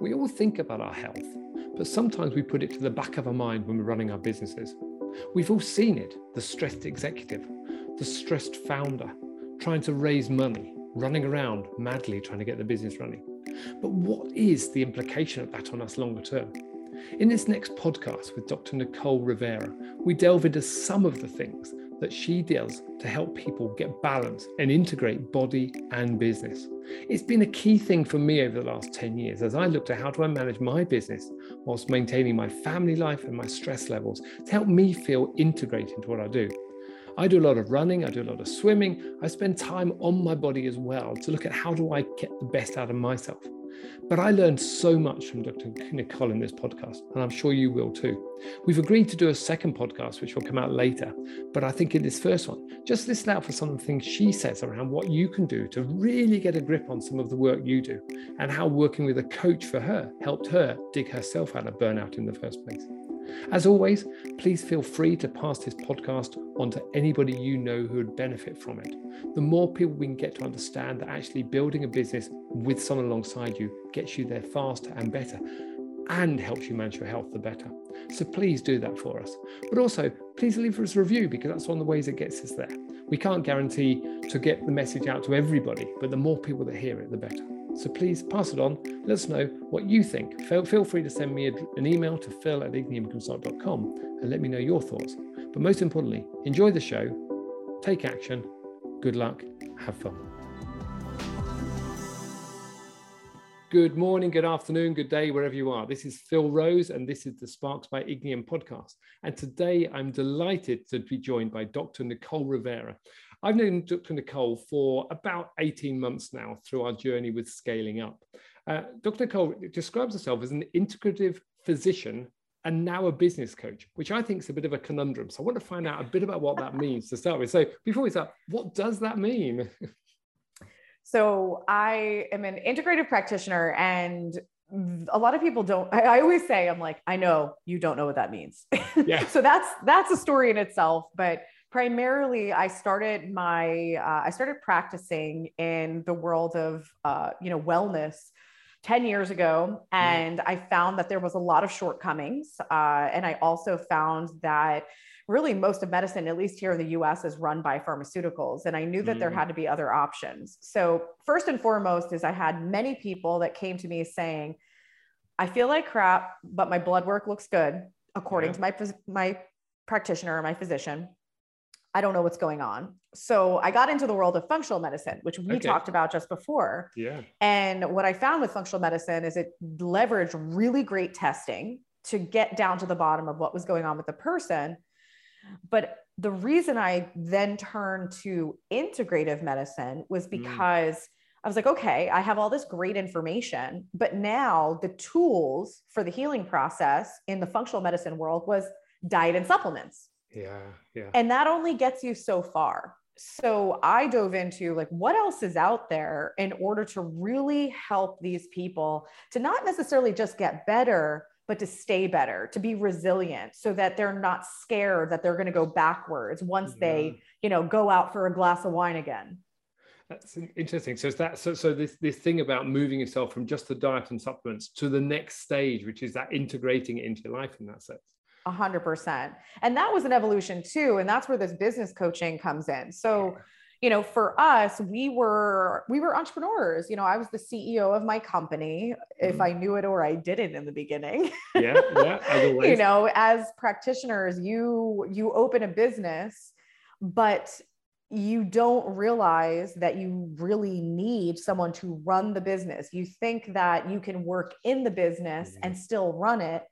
We all think about our health, but sometimes we put it to the back of our mind when we're running our businesses. We've all seen it the stressed executive, the stressed founder, trying to raise money, running around madly trying to get the business running. But what is the implication of that on us longer term? In this next podcast with Dr. Nicole Rivera, we delve into some of the things that she does to help people get balance and integrate body and business. It's been a key thing for me over the last 10 years as I looked at how do I manage my business whilst maintaining my family life and my stress levels to help me feel integrated into what I do. I do a lot of running, I do a lot of swimming, I spend time on my body as well to look at how do I get the best out of myself. But I learned so much from Dr. Nicole in this podcast, and I'm sure you will too. We've agreed to do a second podcast, which will come out later. But I think in this first one, just listen out for some of the things she says around what you can do to really get a grip on some of the work you do, and how working with a coach for her helped her dig herself out of burnout in the first place. As always, please feel free to pass this podcast on to anybody you know who would benefit from it. The more people we can get to understand that actually building a business with someone alongside you gets you there faster and better and helps you manage your health, the better. So please do that for us. But also, please leave us a review because that's one of the ways it gets us there. We can't guarantee to get the message out to everybody, but the more people that hear it, the better. So please pass it on. Let us know what you think. Feel, free to send me an email to phil at igniumconsult.com and let me know your thoughts. But most importantly, enjoy the show, take action, good luck, have fun. Good morning, good afternoon, good day, wherever you are. This is Phil Rose, and this is the Sparks by Ignium podcast. And today I'm delighted to be joined by Dr. Nicole Rivera. I've known Dr. Nicole for about 18 months now through our journey with scaling up. Uh, Dr. Nicole describes herself as an integrative physician and now a business coach, which I think is a bit of a conundrum. So I want to find out a bit about what that means to start with. So before we start, what does that mean? So I am an integrative practitioner and a lot of people don't I, I, always say i'm like i know you don't know what that means yeah. so that's that's a story in itself but primarily i started my uh, i started practicing in the world of uh, you know wellness 10 years ago mm-hmm. and i found that there was a lot of shortcomings uh, and i also found that really most of medicine at least here in the us is run by pharmaceuticals and i knew that mm. there had to be other options so first and foremost is i had many people that came to me saying i feel like crap but my blood work looks good according yeah. to my my practitioner or my physician I don't know what's going on. So I got into the world of functional medicine, which we okay. talked about just before. Yeah. And what I found with functional medicine is it leveraged really great testing to get down to the bottom of what was going on with the person. But the reason I then turned to integrative medicine was mm. because mm. I was like, okay, I have all this great information, but now the tools for the healing process in the functional medicine world was diet and supplements. Yeah, yeah. And that only gets you so far. So I dove into like what else is out there in order to really help these people to not necessarily just get better, but to stay better, to be resilient so that they're not scared that they're going to go backwards once yeah. they, you know, go out for a glass of wine again. That's interesting. So it's that so so this this thing about moving yourself from just the diet and supplements to the next stage, which is that integrating it into your life in that sense. A hundred percent. And that was an evolution too. And that's where this business coaching comes in. So, you know, for us, we were, we were entrepreneurs. You know, I was the CEO of my company, mm-hmm. if I knew it or I didn't in the beginning. Yeah. Yeah. you know, as practitioners, you, you open a business, but you don't realize that you really need someone to run the business. You think that you can work in the business mm-hmm. and still run it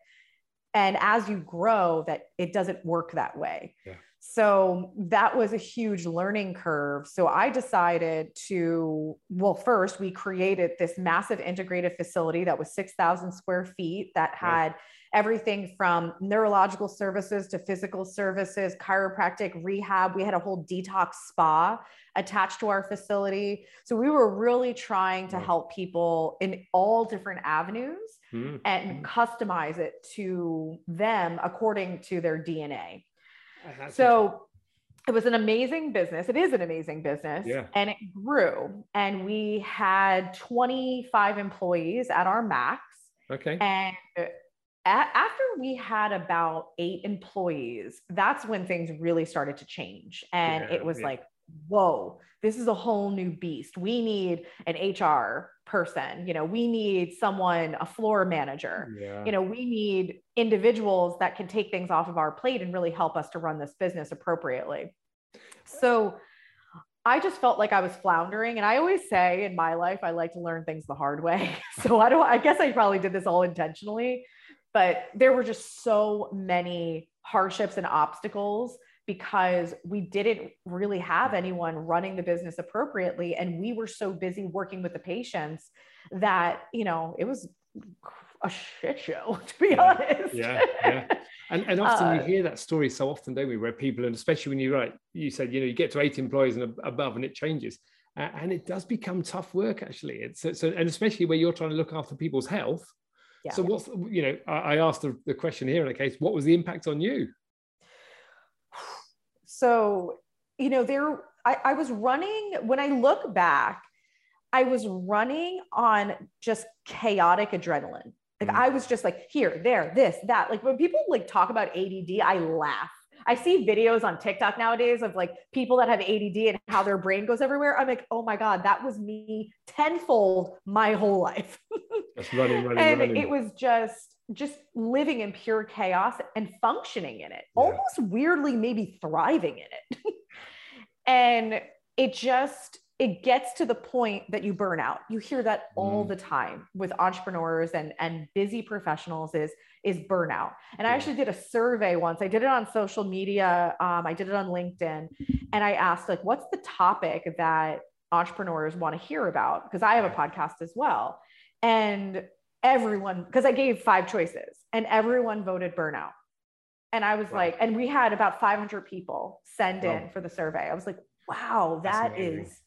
and as you grow that it doesn't work that way. Yeah. so that was a huge learning curve. So i decided to well first we created this massive integrated facility that was 6000 square feet that had everything from neurological services to physical services chiropractic rehab we had a whole detox spa attached to our facility so we were really trying to help people in all different avenues mm-hmm. and customize it to them according to their DNA. So it was an amazing business. It is an amazing business. Yeah. And it grew. And we had 25 employees at our max. Okay. And after we had about eight employees, that's when things really started to change. And yeah, it was yeah. like, whoa, this is a whole new beast. We need an HR person. You know, we need someone, a floor manager. Yeah. You know, we need individuals that can take things off of our plate and really help us to run this business appropriately. So I just felt like I was floundering. And I always say in my life, I like to learn things the hard way. so I don't, I guess I probably did this all intentionally, but there were just so many hardships and obstacles because we didn't really have anyone running the business appropriately. And we were so busy working with the patients that, you know, it was a shit show, to be yeah, honest. Yeah, yeah. And, and often uh, you hear that story so often, don't we? Where people, and especially when you write, you said, you know, you get to eight employees and above, and it changes, uh, and it does become tough work. Actually, it's so, and especially where you're trying to look after people's health. Yeah. So what's you know, I, I asked the, the question here in a case, what was the impact on you? So, you know, there I, I was running when I look back, I was running on just chaotic adrenaline. Like mm. I was just like here, there, this, that. Like when people like talk about ADD, I laugh. I see videos on TikTok nowadays of like people that have ADD and how their brain goes everywhere. I'm like, oh my God, that was me tenfold my whole life. That's running, running, and running. it was just just living in pure chaos and functioning in it, yeah. almost weirdly, maybe thriving in it. and it just it gets to the point that you burn out. You hear that all mm. the time with entrepreneurs and, and busy professionals is, is burnout. And yeah. I actually did a survey once. I did it on social media. Um, I did it on LinkedIn and I asked like, what's the topic that entrepreneurs want to hear about? Because I have a podcast as well. And everyone, because I gave five choices and everyone voted burnout. And I was wow. like, and we had about 500 people send wow. in for the survey. I was like, wow, that is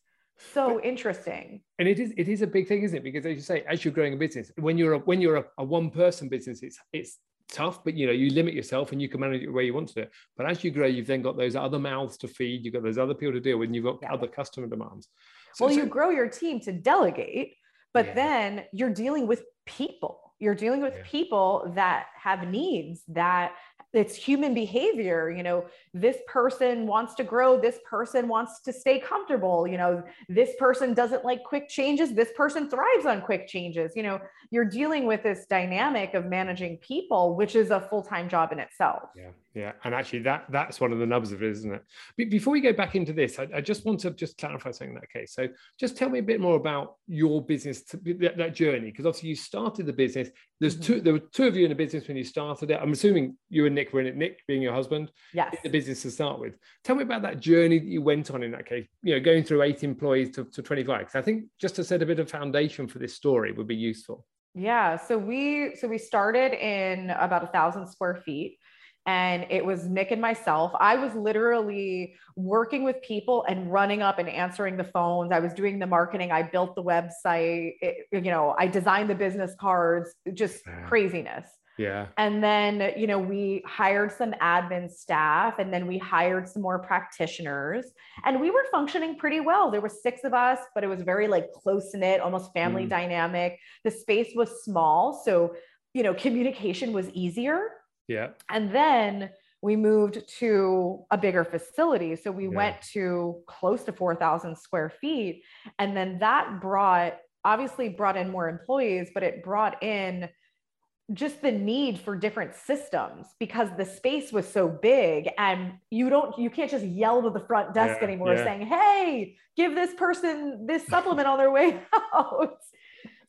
so but, interesting and it is it is a big thing isn't it because as you say as you're growing a business when you're a when you're a, a one person business it's it's tough but you know you limit yourself and you can manage it where you want to do it but as you grow you've then got those other mouths to feed you've got those other people to deal with and you've got yeah. other customer demands so, well so, you grow your team to delegate but yeah. then you're dealing with people you're dealing with yeah. people that have needs that it's human behavior you know this person wants to grow this person wants to stay comfortable you know this person doesn't like quick changes this person thrives on quick changes. You know you're dealing with this dynamic of managing people which is a full-time job in itself. Yeah yeah and actually that that's one of the nubs of it isn't it? But before we go back into this I, I just want to just clarify something in that case. So just tell me a bit more about your business to, that, that journey because obviously you started the business. There's mm-hmm. two there were two of you in the business when you started it. I'm assuming you and nick were in it nick being your husband. Yes. the business to start with. Tell me about that journey that you went on in that case you know going through eight employees to, to 25 because i think just to set a bit of foundation for this story would be useful. Yeah so we so we started in about a thousand square feet and it was Nick and myself. I was literally working with people and running up and answering the phones. I was doing the marketing. I built the website. It, you know, I designed the business cards. Just yeah. craziness. Yeah. And then, you know, we hired some admin staff and then we hired some more practitioners and we were functioning pretty well. There were six of us, but it was very like close knit, almost family mm. dynamic. The space was small. So, you know, communication was easier yeah. And then we moved to a bigger facility. So we yeah. went to close to 4,000 square feet. And then that brought, obviously, brought in more employees, but it brought in just the need for different systems because the space was so big and you don't you can't just yell to the front desk yeah, anymore yeah. saying hey give this person this supplement on their way out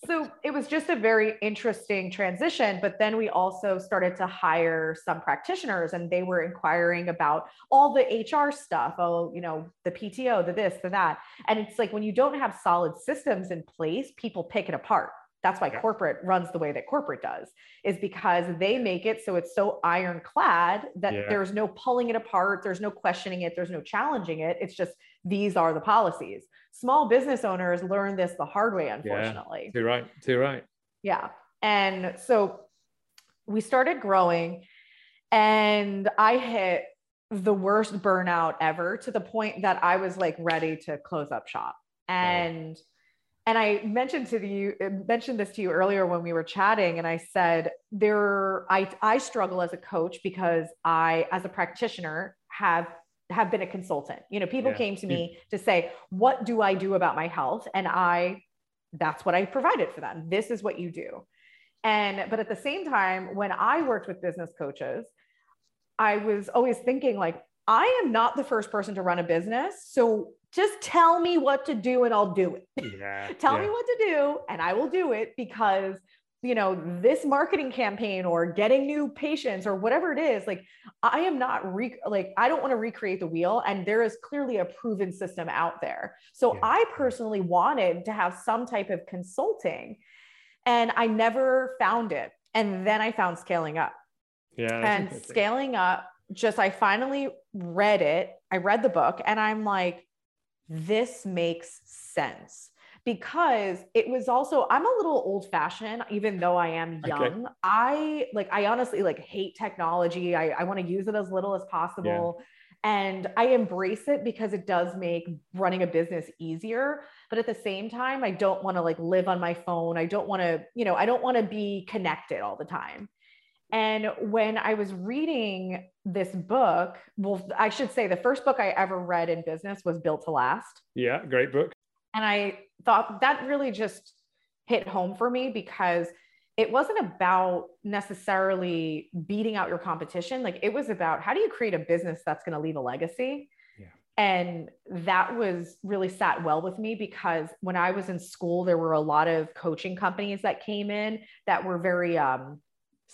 so it was just a very interesting transition but then we also started to hire some practitioners and they were inquiring about all the hr stuff. Oh you know the pto the this the that. And it's like when you don't have solid systems in place people pick it apart. That's why corporate runs the way that corporate does is because they make it so it's so ironclad that yeah. there's no pulling it apart there's no questioning it there's no challenging it. It's just these are the policies small business owners learn this the hard way unfortunately. yeah, you're right you're right. Yeah and so we started growing and i hit the worst burnout ever to the point that i was like ready to close up shop. And and I mentioned to you uh, mentioned this to you earlier when we were chatting, and I said there I I struggle as a coach because I as a practitioner have have been a consultant. You know, people yeah. came to me to say, "What do I do about my health?" And I that's what I provided for them. This is what you do. And but at the same time, when I worked with business coaches, I was always thinking like I am not the first person to run a business. So just tell me what to do and I'll do it. Yeah, tell yeah. me what to do and I will do it because you know this marketing campaign or getting new patients or whatever it is like i am not re- like i don't want to recreate the wheel and there is clearly a proven system out there. So yeah. i personally wanted to have some type of consulting and i never found it and then i found scaling up. Yeah and scaling up just i finally read it i read the book and i'm like this makes sense because it was also i'm a little old fashioned even though i am young okay. i like i honestly like hate technology i, I want to use it as little as possible yeah. and i embrace it because it does make running a business easier but at the same time i don't want to like live on my phone i don't want to you know i don't want to be connected all the time and when I was reading this book, well, I should say the first book I ever read in business was Built to Last. Yeah, great book. And I thought that really just hit home for me because it wasn't about necessarily beating out your competition. Like it was about how do you create a business that's going to leave a legacy? Yeah. And that was really sat well with me because when I was in school, there were a lot of coaching companies that came in that were very, um,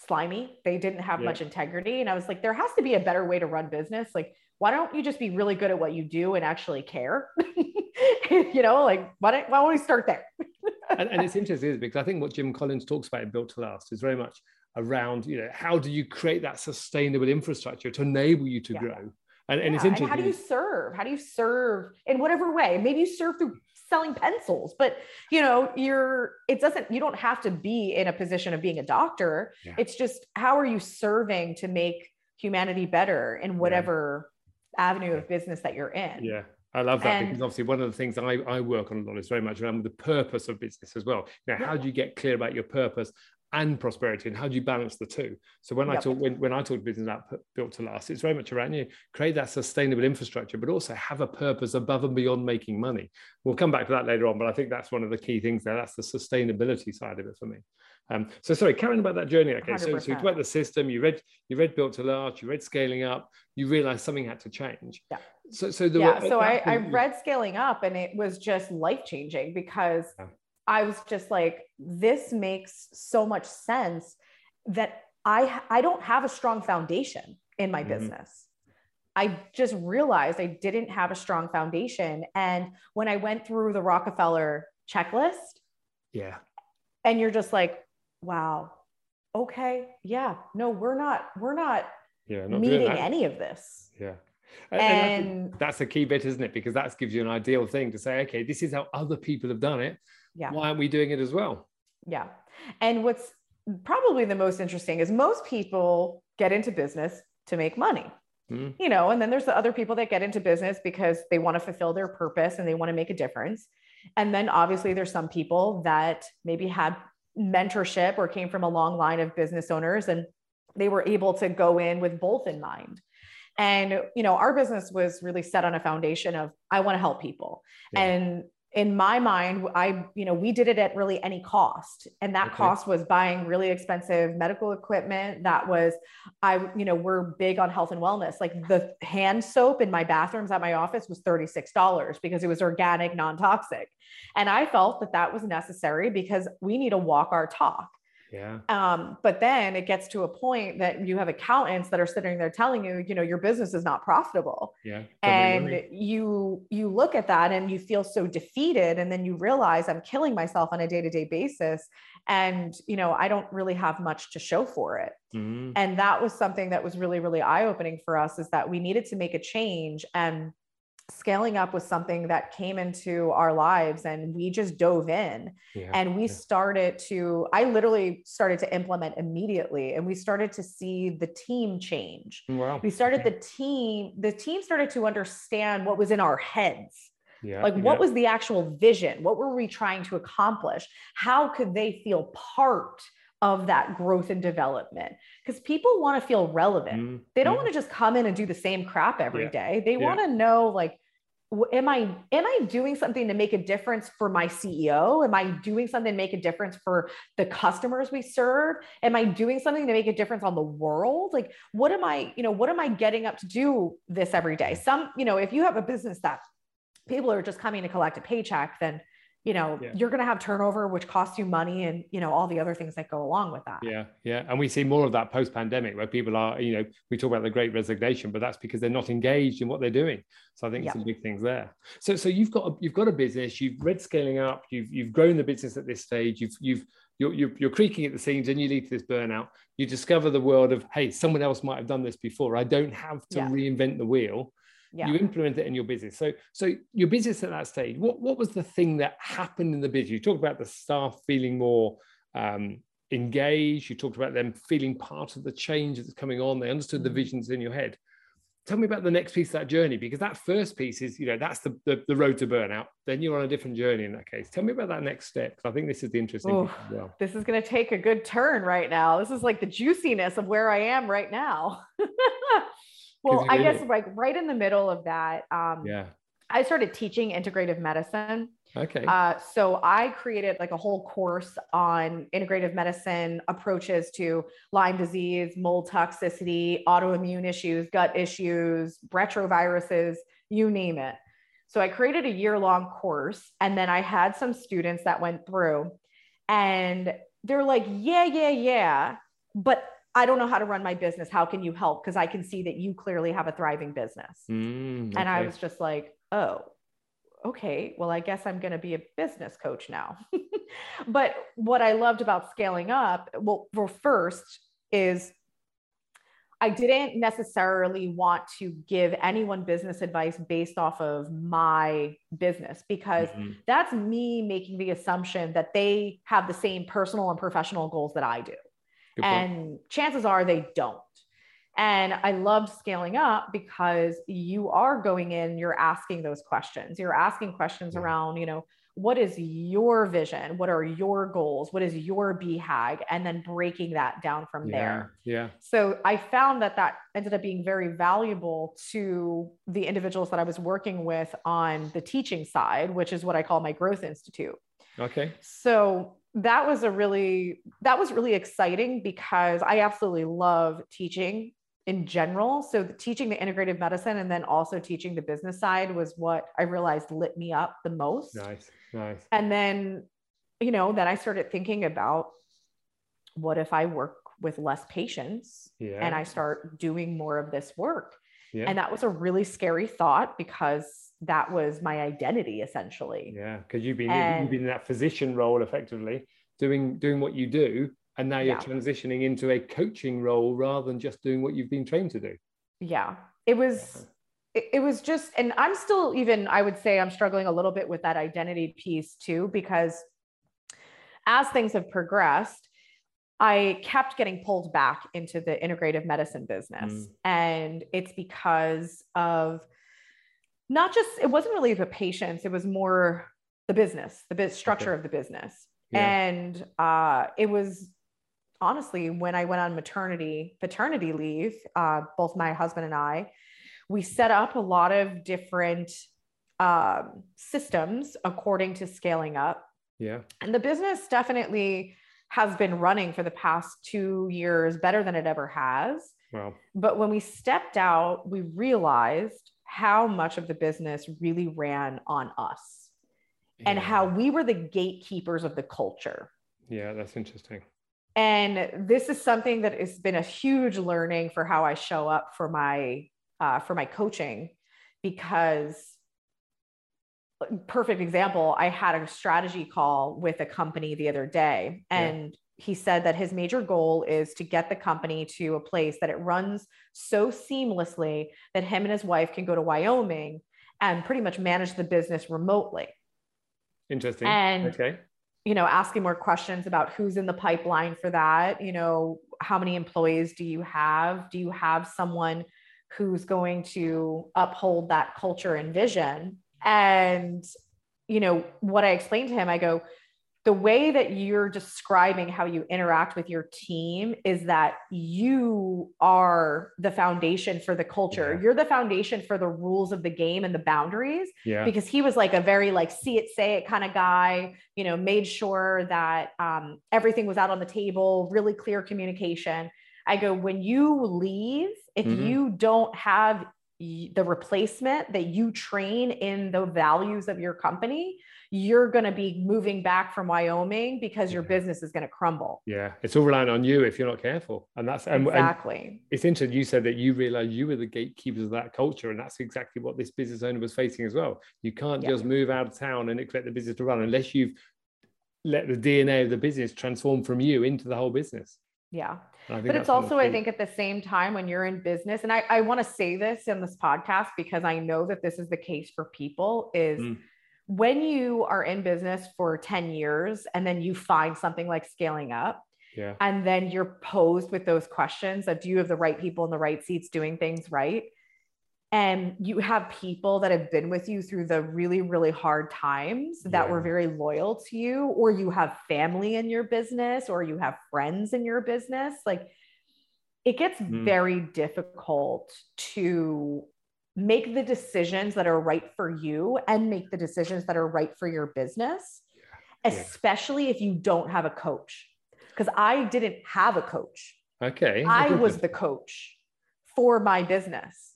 slimy. They didn't have yeah. much integrity. And I was like, there has to be a better way to run business. Like, why don't you just be really good at what you do and actually care? you know, like, why don't, why don't we start there? and, and, it's interesting because I think what Jim Collins talks about in Built to Last is very much around, you know, how do you create that sustainable infrastructure to enable you to yeah. grow? And, and yeah. it's interesting. And how do you serve? How do you serve in whatever way? Maybe you serve through selling pencils but you know you're it doesn't you don't have to be in a position of being a doctor yeah. it's just how are you serving to make humanity better in whatever. Avenue of business that you're in. Yeah I love that and, because obviously one of the things I, I work on a lot is very much around the purpose of business as well. Now, yeah. how do you get clear about your purpose and prosperity and how do you balance the two? So when yep. i talk when, when i talk business about built to last it's very much around you. Create that sustainable infrastructure but also have a purpose above and beyond making money. We'll come back to that later on but i think that's one of the key things there. That's the sustainability side of it for me um, so sorry carrying about that journey okay so, so you about the system you read you read built to last you read scaling up you realized something had to change yeah so so the yeah so I, I read scaling up and it was just life changing because yeah I was just like, this makes so much sense that I I don't have a strong foundation in my mm-hmm. business. I just realized I didn't have a strong foundation. And when I went through the Rockefeller checklist, yeah. And you're just like, wow, okay, yeah, no, we're not, we're not, yeah, not meeting any of this. Yeah. And, and that's, the key bit, isn't it? Because that gives you an ideal thing to say, okay, this is how other people have done it. Yeah. Why aren't we doing it as well? Yeah. And what's probably the most interesting is most people get into business to make money. Mm. you know and then there's the other people that get into business because they want to fulfill their purpose and they want to make a difference. And then obviously there's some people that maybe had mentorship or came from a long line of business owners and they were able to go in with both in mind and you know our business was really set on a foundation of i want to help people yeah. and in my mind i you know we did it at really any cost. And that okay. cost was buying really expensive medical equipment that was i you know we're big on health and wellness. Like the hand soap in my bathrooms at my office was $36 because it was organic non-toxic. And i felt that that was necessary because we need to walk our talk yeah. Um, but then it gets to a point that you have accountants that are sitting there telling you, you know, your business is not profitable. Yeah. And you you look at that and you feel so defeated. And then you realize I'm killing myself on a day-to-day basis. And you know, I don't really have much to show for it. Mm-hmm. And that was something that was really, really eye-opening for us is that we needed to make a change. And scaling up was something that came into our lives and we just dove in yeah, and we yeah. started to i literally started to implement immediately and we started to see the team change mm, wow. we started the team the team started to understand what was in our heads Yeah, like, what was the actual vision? What were we trying to accomplish? How could they feel part of that growth and development? Because people want to feel relevant. Mm-hmm. They don't mm-hmm. want to just come in and do the same crap every yeah. day. They want to know, like, am i am i doing something to make a difference for my ceo am i doing something to make a difference for the customers we serve am i doing something to make a difference on the world like what am i you know what am i getting up to do this every day some you know if you have a business that people are just coming to collect a paycheck, then you know yeah. you're going to have turnover which costs you money and you know all the other things that go along with that yeah yeah and we see more of that post pandemic where people are you know we talk about the great resignation but that's because they're not engaged in what they're doing so i think yeah. some big things there so so you've got a, you've got a business you've read scaling up you've you've grown the business at this stage you've you've you're, you're, you're creaking at the seams and you lead to this burnout you discover the world of hey someone else might have done this before i don't have to yeah. reinvent the wheel yeah. you implement it in your business. So so your business at that stage what what was the thing that happened in the business? You talked about the staff feeling more um, engaged. You talked about them feeling part of the change that's coming on. They understood the mm-hmm. visions in your head. Tell me about the next piece of that journey because that first piece is you know that's the, the, the road to burnout. Then you're on a different journey in that case. Tell me about that next step because i think this is the interesting Ooh, well. this is going to take a good turn right now. This is like the juiciness of where i am right now well i guess like right in the middle of that um yeah. I started teaching integrative medicine. Okay. Uh, so i created like a whole course on integrative medicine approaches to lyme disease mold toxicity autoimmune issues gut issues retroviruses you name it. So i created a year long course and then i had some students that went through and they're like yeah yeah yeah. But I don't know how to run my business. How can you help? Because I can see that you clearly have a thriving business. Mm, okay. And I was just like, oh, okay, well, I guess I'm going to be a business coach now. but what I loved about scaling up, well, well, first is I didn't necessarily want to give anyone business advice based off of my business because mm-hmm. that's me making the assumption that they have the same personal and professional goals that I do and chances are they don't. And I loved scaling up because you are going in, you're asking those questions. You're asking questions yeah. around, you know, what is your vision? What are your goals? What is your BHAG? And then breaking that down from yeah. there. Yeah. So I found that that ended up being very valuable to the individuals that I was working with on the teaching side, which is what I call my growth institute. Okay. So that was a really that was really exciting because I absolutely love teaching in general. So the teaching the integrative medicine and then also teaching the business side was what I realized lit me up the most. Nice. Nice. And then, you know, then I started thinking about what if I work with less patients yeah. and I start doing more of this work. Yeah. And that was a really scary thought because that was my identity essentially. Yeah, because you've been and, you've been in that physician role effectively, doing doing what you do, and now you're yeah. transitioning into a coaching role rather than just doing what you've been trained to do. Yeah, it was. It, it was just, and I'm still even, I would say I'm struggling a little bit with that identity piece too, because as things have progressed, I kept getting pulled back into the integrative medicine business. Mm. And it's because of not just it wasn't really the patients it was more the business the biz structure okay. of the business yeah. and uh, it was honestly when i went on maternity paternity leave uh, both my husband and i we set up a lot of different um, systems according to scaling up yeah and the business definitely has been running for the past two years better than it ever has wow. but when we stepped out we realized how much of the business really ran on us yeah. and how we were the gatekeepers of the culture. Yeah, that's interesting. And this is something that has been a huge learning for how I show up for my uh, for my coaching, because perfect example, I had a strategy call with a company the other day, and he said that his major goal is to get the company to a place that it runs so seamlessly that him and his wife can go to Wyoming and pretty much manage the business remotely. Interesting. And okay. You know, asking more questions about who's in the pipeline for that. You know, how many employees do you have? Do you have someone who's going to uphold that culture and vision? And, you know, what I explained to him, I go, the way that you're describing how you interact with your team is that you are the foundation for the culture. Yeah. You're the foundation for the rules of the game and the boundaries. Yeah. Because he was like a very like see it, say it kind of guy, you know, made sure that um, everything was out on the table, really clear communication. I go, when you leave, if mm-hmm. you don't have the replacement that you train in the values of your company, you're going to be moving back from Wyoming because your business is going to crumble. Yeah, it's all relying on you if you're not careful, and that's and, exactly. And it's interesting. You said that you realized you were the gatekeepers of that culture, and that's exactly what this business owner was facing as well. You can't yeah. just move out of town and expect the business to run unless you've let the DNA of the business transform from you into the whole business. Yeah. But it's also, I think, at the same time when you're in business, and I, I want to say this in this podcast because I know that this is the case for people, is mm. when you are in business for 10 years and then you find something like scaling up, yeah. and then you're posed with those questions of do you have the right people in the right seats doing things right? And you have people that have been with you through the really really hard times that yeah. were very loyal to you or you have family in your business or you have friends in your business like it gets mm. very difficult to make the decisions that are right for you and make the decisions that are right for your business yeah. especially yeah. if you don't have a coach because i didn't have a coach okay i was the coach for my business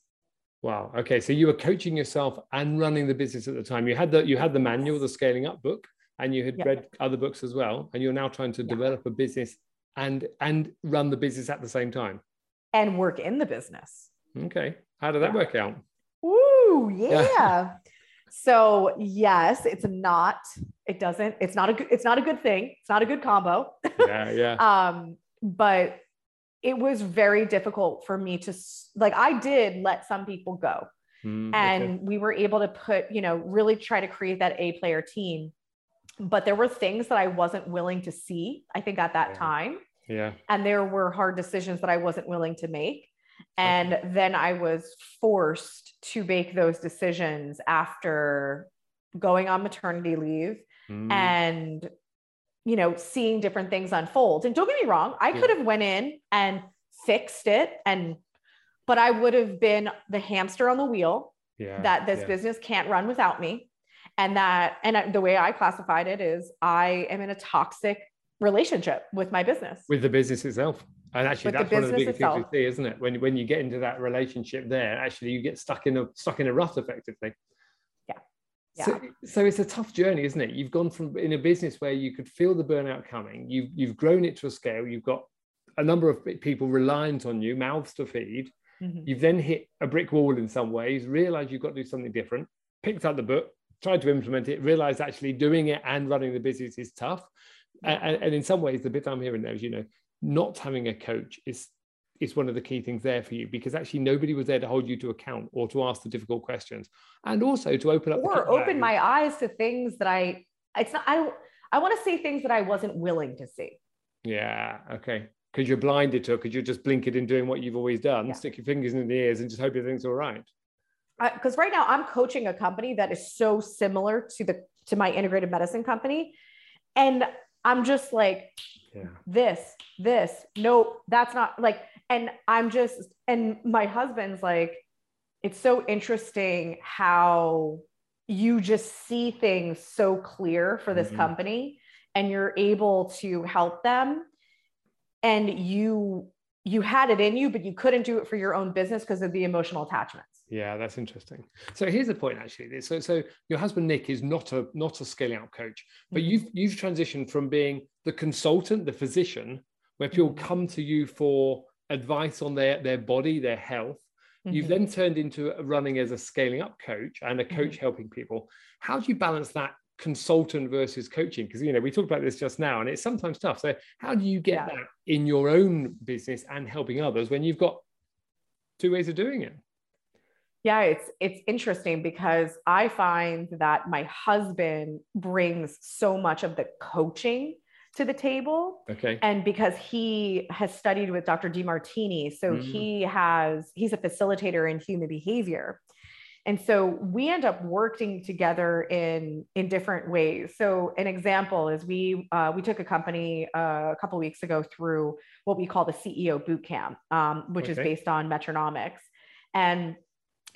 Wow. Okay. So you were coaching yourself and running the business at the time. You had the you had the manual, the scaling up book, and you had yeah. read other books as well. And you're now trying to yeah. develop a business and and run the business at the same time. And work in the business. Okay. How did that yeah. work out? Ooh, yeah. so yes, it's not, it doesn't, it's not a good, it's not a good thing. It's not a good combo. Yeah, yeah. um, but it was very difficult for me to like i did let some people go mm, and okay. we were able to put you know really try to create that a player team but there were things that i wasn't willing to see i think at that yeah. time yeah and there were hard decisions that i wasn't willing to make and okay. then i was forced to make those decisions after going on maternity leave mm. and you know seeing different things unfold and don't get me wrong i yeah. could have went in and fixed it and but i would have been the hamster on the wheel yeah. that this yeah. business can't run without me and that and the way i classified it is i am in a toxic relationship with my business with the business itself and actually that's one of the biggest things you see isn't it when, when you get into that relationship there actually you get stuck in a stuck in a rut effectively yeah. So, so it's a tough journey, isn't it? You've gone from in a business where you could feel the burnout coming. You've you've grown it to a scale. You've got a number of people reliant on you, mouths to feed. Mm-hmm. You've then hit a brick wall in some ways. Realized you've got to do something different. Picked up the book, tried to implement it. Realized actually doing it and running the business is tough. And, and in some ways, the bit I'm hearing there is, you know, not having a coach is is one of the key things there for you because actually nobody was there to hold you to account or to ask the difficult questions and also to open up or open my eyes to things that I it's not I I want to see things that I wasn't willing to see. Yeah. Okay. Because you're blinded to it, because you're just blinking and doing what you've always done, yeah. stick your fingers in the ears and just hope everything's all right. Because right now I'm coaching a company that is so similar to the to my integrated medicine company, and I'm just like, yeah. this, this, nope, that's not like and I'm just, and my husband's like, it's so interesting how you just see things so clear for this mm-hmm. company and you're able to help them and you you had it in you but you couldn't do it for your own business because of the emotional attachments yeah that's interesting so here's the point actually so so your husband nick is not a not a scaling up coach but mm-hmm. you've you've transitioned from being the consultant the physician where people mm-hmm. come to you for advice on their, their body, their health. Mm-hmm. You've then turned into running as a scaling up coach and a coach mm-hmm. helping people. How do you balance that consultant versus coaching? Because you know we talked about this just now, and it's sometimes tough. So how do you get yeah. that in your own business and helping others when you've got two ways of doing it? Yeah, it's it's interesting because I find that my husband brings so much of the coaching to the table. Okay. And because he has studied with Dr. Demartini, so mm. he has he's a facilitator in human behavior. and so we end up working together in in different ways so an example is we uh, we took a company uh, a couple weeks ago through what we call the ceo boot camp um, which okay. is based on metronomics and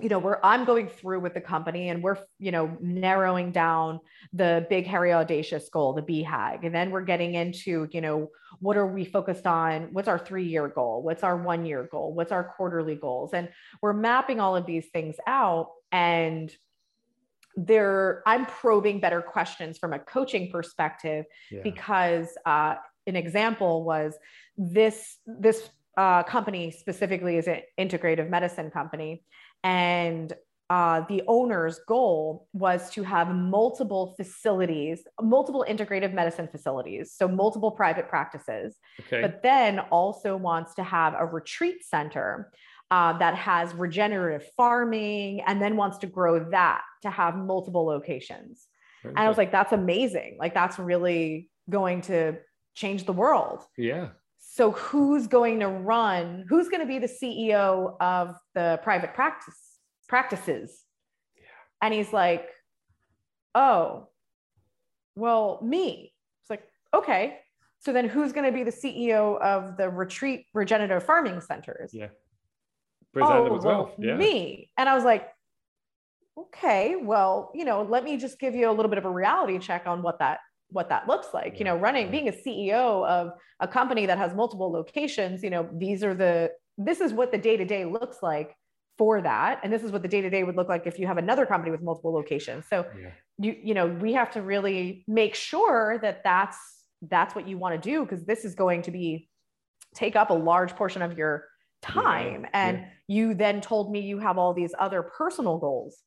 you know we're i'm going through with the company and we're you know narrowing down the big hairy audacious goal the bhag and then we're getting into you know what are we focused on? What's our three year goal? What's our one year goal? What's our quarterly goals? And we're mapping all of these things out and there i'm probing better questions from a coaching perspective yeah. because uh, an example was this this uh, company specifically is an integrative medicine company and uh, the owner's goal was to have multiple facilities, multiple integrative medicine facilities, so multiple private practices, okay. but then also wants to have a retreat center uh, that has regenerative farming and then wants to grow that to have multiple locations. Okay. And I was like, that's amazing. Like, that's really going to change the world. Yeah. So who's going to run? Who's going to be the CEO of the private practice practices? Yeah. And he's like, "Oh, well, me." It's like, "Okay." So then who's going to be the CEO of the retreat regenerative farming centers? Yeah. oh, well, yeah. me. And I was like, okay, well, you know, let me just give you a little bit of a reality check on what that what that looks like yeah. you know running being a ceo of a company that has multiple locations you know these are the this is what the day to day looks like for that and this is what the day to day would look like if you have another company with multiple locations so yeah. you you know we have to really make sure that that's that's what you want to do because this is going to be take up a large portion of your time yeah. and you then told me you have all these other personal goals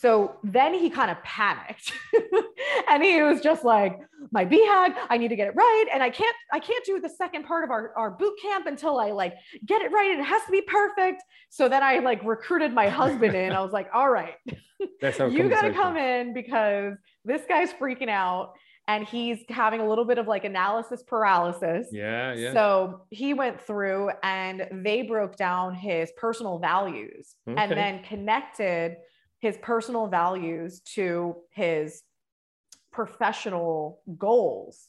so then he kind of panicked and he was just like, my BHAG, I need to get it right. And I can't, I can't do the second part of our, our boot camp until I like get it right. And it has to be perfect. So then I like recruited my husband in. I was like, all right, you got to come in because this guy's freaking out and he's having a little bit of like analysis paralysis. Yeah, yeah. So he went through and they broke down his personal values okay. and then connected his personal values to his professional goals.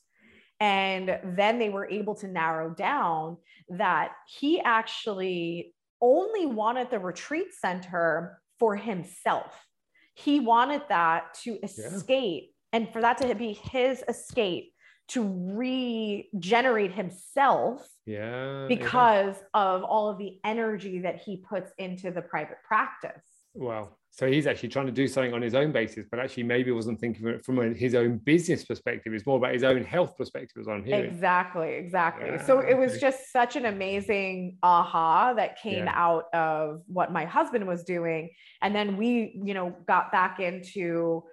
And then they were able to narrow down that he actually only wanted the retreat center for himself. He wanted that to escape yeah. and for that to be his escape to regenerate himself yeah because yeah. of all of the energy that he puts into the private practice wow so he's actually trying to do something on his own basis, but actually maybe wasn't thinking from his own business perspective. It's more about his own health perspective, as I'm hearing. Exactly, exactly. Yeah, so it was just such an amazing aha that came yeah. out of what my husband was doing, and then we, you know, got back into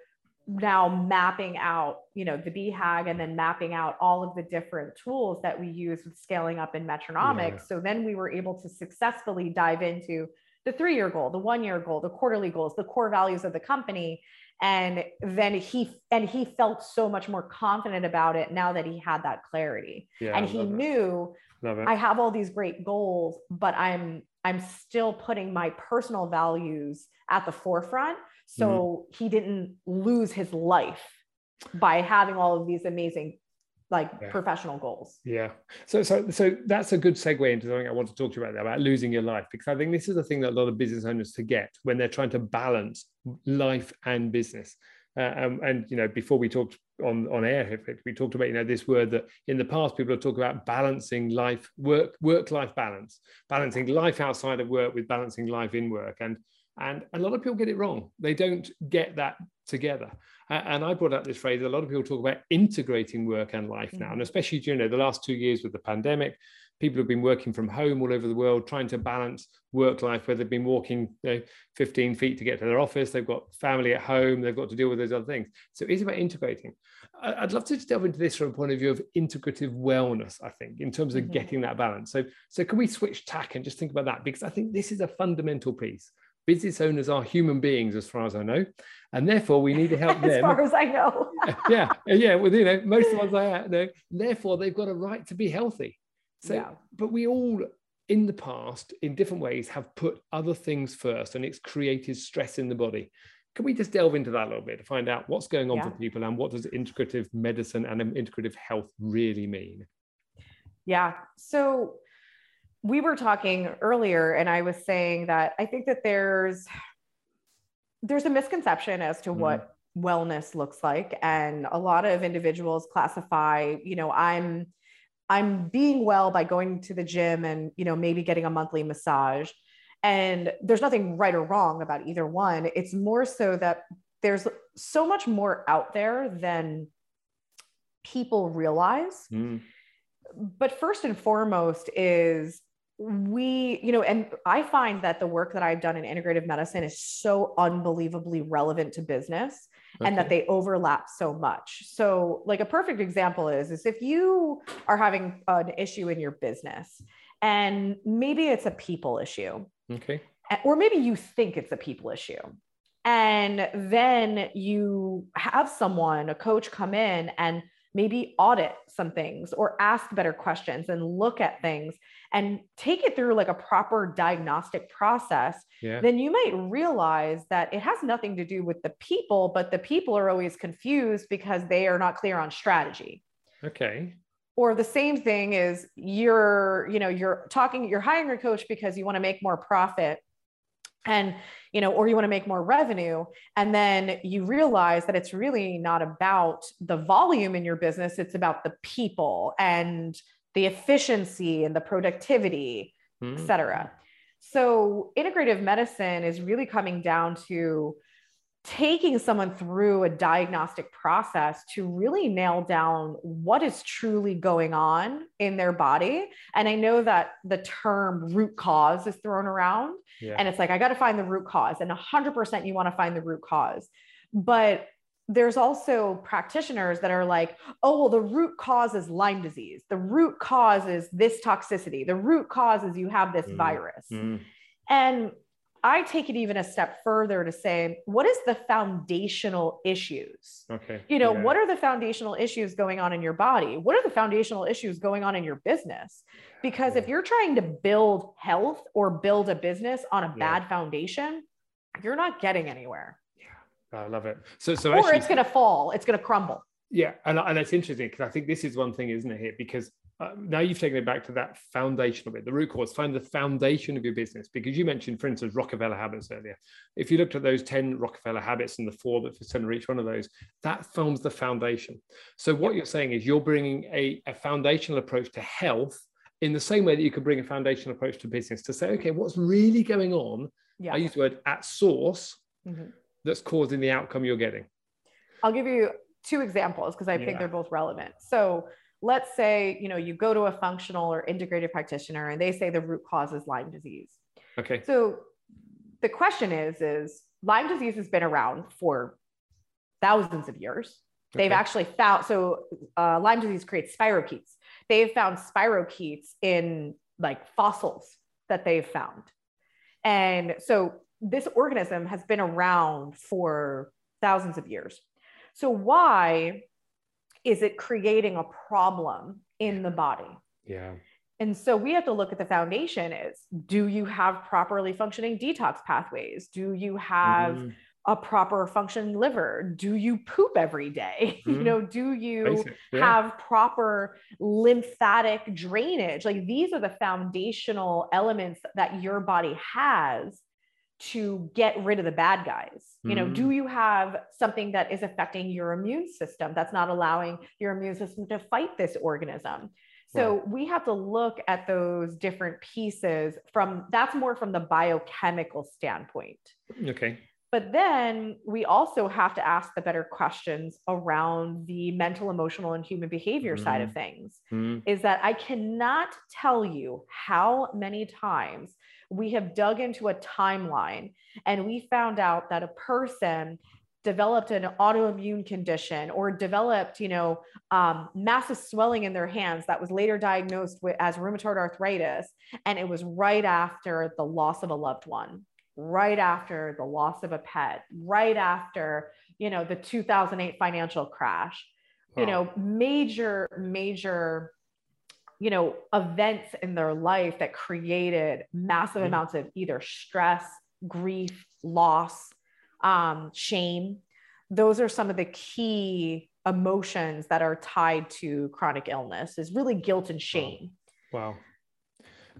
now mapping out, you know, the BHAG and then mapping out all of the different tools that we use with scaling up in metronomics. Yeah. So then we were able to successfully dive into the three year goal, the one year goal, the quarterly goals, the core values of the company. And then he and he felt so much more confident about it now that he had that clarity. Yeah, and he knew I have all these great goals, but I'm I'm still putting my personal values at the forefront. So mm-hmm. he didn't lose his life by having all of these amazing like yeah. professional goals. Yeah. So so so that's a good segue into something I want to talk to you about about losing your life because I think this is the thing that a lot of business owners forget when they're trying to balance life and business. Uh, um, and you know, before we talked on on air, we talked about you know this word that in the past people have talked about balancing life, work work life balance, balancing life outside of work with balancing life in work, and and a lot of people get it wrong. They don't get that together. And I brought up this phrase. A lot of people talk about integrating work and life now, and mm-hmm. especially you know the last two years with the pandemic, people have been working from home all over the world, trying to balance work life. Where they've been walking you know, 15 feet to get to their office, they've got family at home, they've got to deal with those other things. So it's about integrating. I'd love to delve into this from a point of view of integrative wellness. I think in terms of mm-hmm. getting that balance. So so can we switch tack and just think about that because I think this is a fundamental piece business owners are human beings, as far as I know, and therefore we need to help as them. As far as I know. yeah, yeah. Well, you know, most of us I know. Therefore, they've got a right to be healthy. So, yeah. but we all in the past, in different ways, have put other things first and it's created stress in the body. Can we just delve into that a little bit to find out what's going on yeah. for people and what does integrative medicine and integrative health really mean? Yeah. So we were talking earlier and I was saying that I think that there's there's a misconception as to mm. what wellness looks like and a lot of individuals classify, you know, I'm I'm being well by going to the gym and, you know, maybe getting a monthly massage. And there's nothing right or wrong about either one. It's more so that there's so much more out there than people realize. Mm. But first and foremost is we, you know, and I find that the work that I've done in integrative medicine is so unbelievably relevant to business okay. and that they overlap so much. So, like a perfect example is is if you are having an issue in your business and maybe it's a people issue. Okay. Or maybe you think it's a people issue. And then you have someone, a coach come in and maybe audit some things or ask better questions and look at things and take it through like a proper diagnostic process, yeah. then you might realize that it has nothing to do with the people, but the people are always confused because they are not clear on strategy. Okay. Or the same thing is you're, you know, you're talking, you're hiring a coach because you want to make more profit and you know or you want to make more revenue and then you realize that it's really not about the volume in your business it's about the people and the efficiency and the productivity mm-hmm. et cetera so integrative medicine is really coming down to taking someone through a diagnostic process to really nail down what is truly going on in their body. And I know that the term root cause is thrown around, yeah. and it's like, I got to find the root cause. And 100% you want to find the root cause. But there's also practitioners that are like, oh, well, the root cause is Lyme disease. The root cause is this toxicity. The root cause is you have this mm. virus. Mm. And I take it even a step further to say, what is the foundational issues? Okay. You know, yeah. what are the foundational issues going on in your body? What are the foundational issues going on in your business? Because yeah. if you're trying to build health or build a business on a yeah. bad foundation, you're not getting anywhere. Yeah, I love it. So, so or actually, it's going to fall. It's going to crumble. Yeah, and and it's interesting because I think this is one thing, isn't it? Here because uh, now you've taken it back to that foundational bit, the root cause, find the foundation of your business. Because you mentioned, for instance, Rockefeller habits earlier. If you looked at those 10 Rockefeller habits and the four that for center each one of those, that forms the foundation. So what you're saying is you're bringing a, a foundational approach to health in the same way that you could bring a foundational approach to business to say, okay, what's really going on? Yeah. I use the word at source mm-hmm. that's causing the outcome you're getting. I'll give you two examples because I yeah. think they're both relevant. So let's say you know you go to a functional or integrative practitioner and they say the root cause is lyme disease. Okay. So the question is is lyme disease has been around for thousands of years. They've okay. actually found so uh, lyme disease creates spirochetes. They've found spirochetes in like fossils that they've found. And so this organism has been around for thousands of years. So why is it creating a problem in the body? Yeah. And so we have to look at the foundation is do you have properly functioning detox pathways? Do you have mm-hmm. a proper functioning liver? Do you poop every day? Mm-hmm. You know, do you yeah. have proper lymphatic drainage? Like these are the foundational elements that your body has to get rid of the bad guys you know mm-hmm. do you have something that is affecting your immune system that's not allowing your immune system to fight this organism so we have to look at those different pieces from that's more from the biochemical standpoint okay but then we also have to ask the better questions around the mental, emotional, and human behavior mm-hmm. side of things. Mm-hmm. Is that I cannot tell you how many times we have dug into a timeline and we found out that a person developed an autoimmune condition or developed you know um, massive swelling in their hands that was later diagnosed with, as rheumatoid arthritis and it was right after the loss of a loved one right after the loss of a pet right after you know the 2008 financial crash wow. you know major major you know events in their life that created massive mm. amounts of either stress grief loss um, shame those are some of the key emotions that are tied to chronic illness is really guilt and shame wow.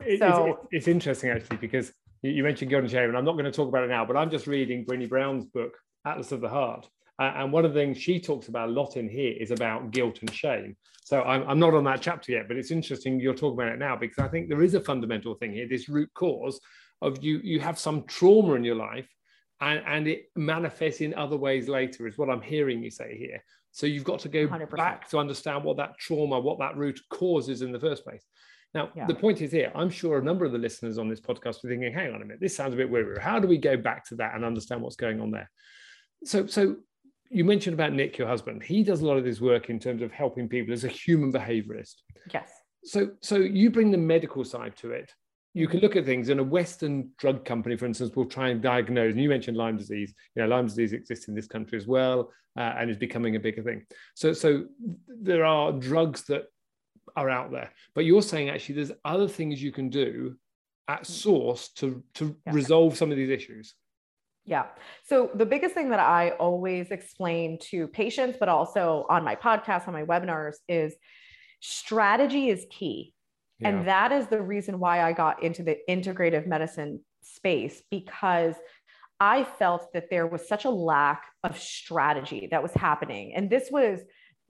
It, so, it's, it's interesting actually because you mentioned guilt and shame and i'm not going to talk about it now but i'm just reading Brené Brown's book atlas of the heart uh, and one of the things she talks about a lot in here is about guilt and shame. So I'm, I'm not on that chapter yet, but it's interesting you're talking about it now because I think there is a fundamental thing here, this root cause of you, you have some trauma in your life and, and it manifests in other ways later, is what I'm hearing you say here. So you've got to go 100%. back to understand what that trauma, what that root cause is in the first place. Now, yeah. the point is here, I'm sure a number of the listeners on this podcast are thinking, hang on a minute, this sounds a bit weird. How do we go back to that and understand what's going on there? So, so you mentioned about Nick, your husband. He does a lot of this work in terms of helping people as a human behaviorist. Yes. So, so you bring the medical side to it. You can look at things, and a Western drug company, for instance, will try and diagnose. And you mentioned Lyme disease. You know, Lyme disease exists in this country as well, uh, and is becoming a bigger thing. So, so there are drugs that are out there, but you're saying actually there's other things you can do at source to to yeah. resolve some of these issues. Yeah. So the biggest thing that I always explain to patients, but also on my podcast, on my webinars, is strategy is key. Yeah. And that is the reason why I got into the integrative medicine space because I felt that there was such a lack of strategy that was happening. And this was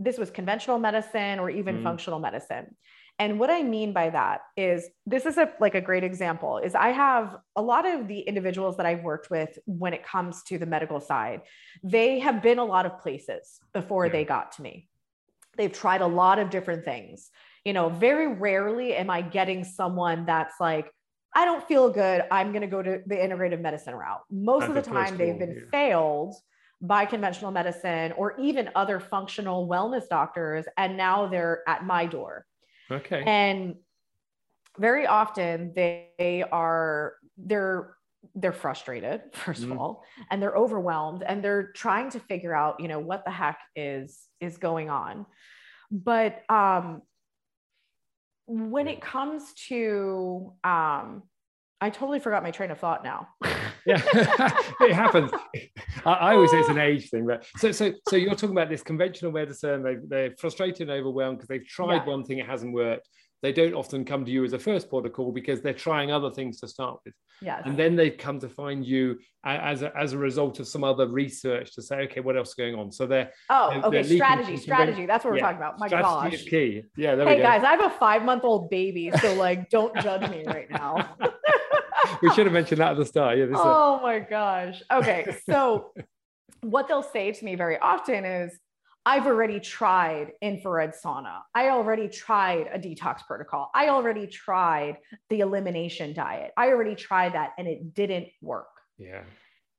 this was conventional medicine or even mm. functional medicine. And what I mean by that is this is a like a great example is I have a lot of the individuals that I've worked with when it comes to the medical side, they have been a lot of places before yeah. they got to me. They've tried a lot of different things. You know, very rarely am I getting someone that's like, I don't feel good. I'm going to go to the integrative medicine route. Most that's of the time, they've been yeah. failed by conventional medicine or even other functional wellness doctors. And now they're at my door Okay. And very often they are they're they're frustrated first mm. of all and they're overwhelmed and they're trying to figure out you know what the heck is is going on but um when it comes to um I totally forgot my train of thought now. yeah, it happens. I, I, always say it's an age thing, but so so so you're talking about this conventional medicine. They they're frustrated and overwhelmed because they've tried yeah. one thing, it hasn't worked. They don't often come to you as a first protocol because they're trying other things to start with. Yes. And then they come to find you as a, as a result of some other research to say, okay, what else is going on? So they're oh, they're, okay, they're strategy, strategy. That's what we're talking about. My strategy gosh, is key. Yeah. hey guys, I have a five month old baby, so like, don't judge me right now. we should have mentioned that at the start. Yeah. oh my gosh. Okay. So what they'll say to me very often is, I've already tried infrared sauna. I already tried a detox protocol. I already tried the elimination diet. I already tried that and it didn't work. Yeah.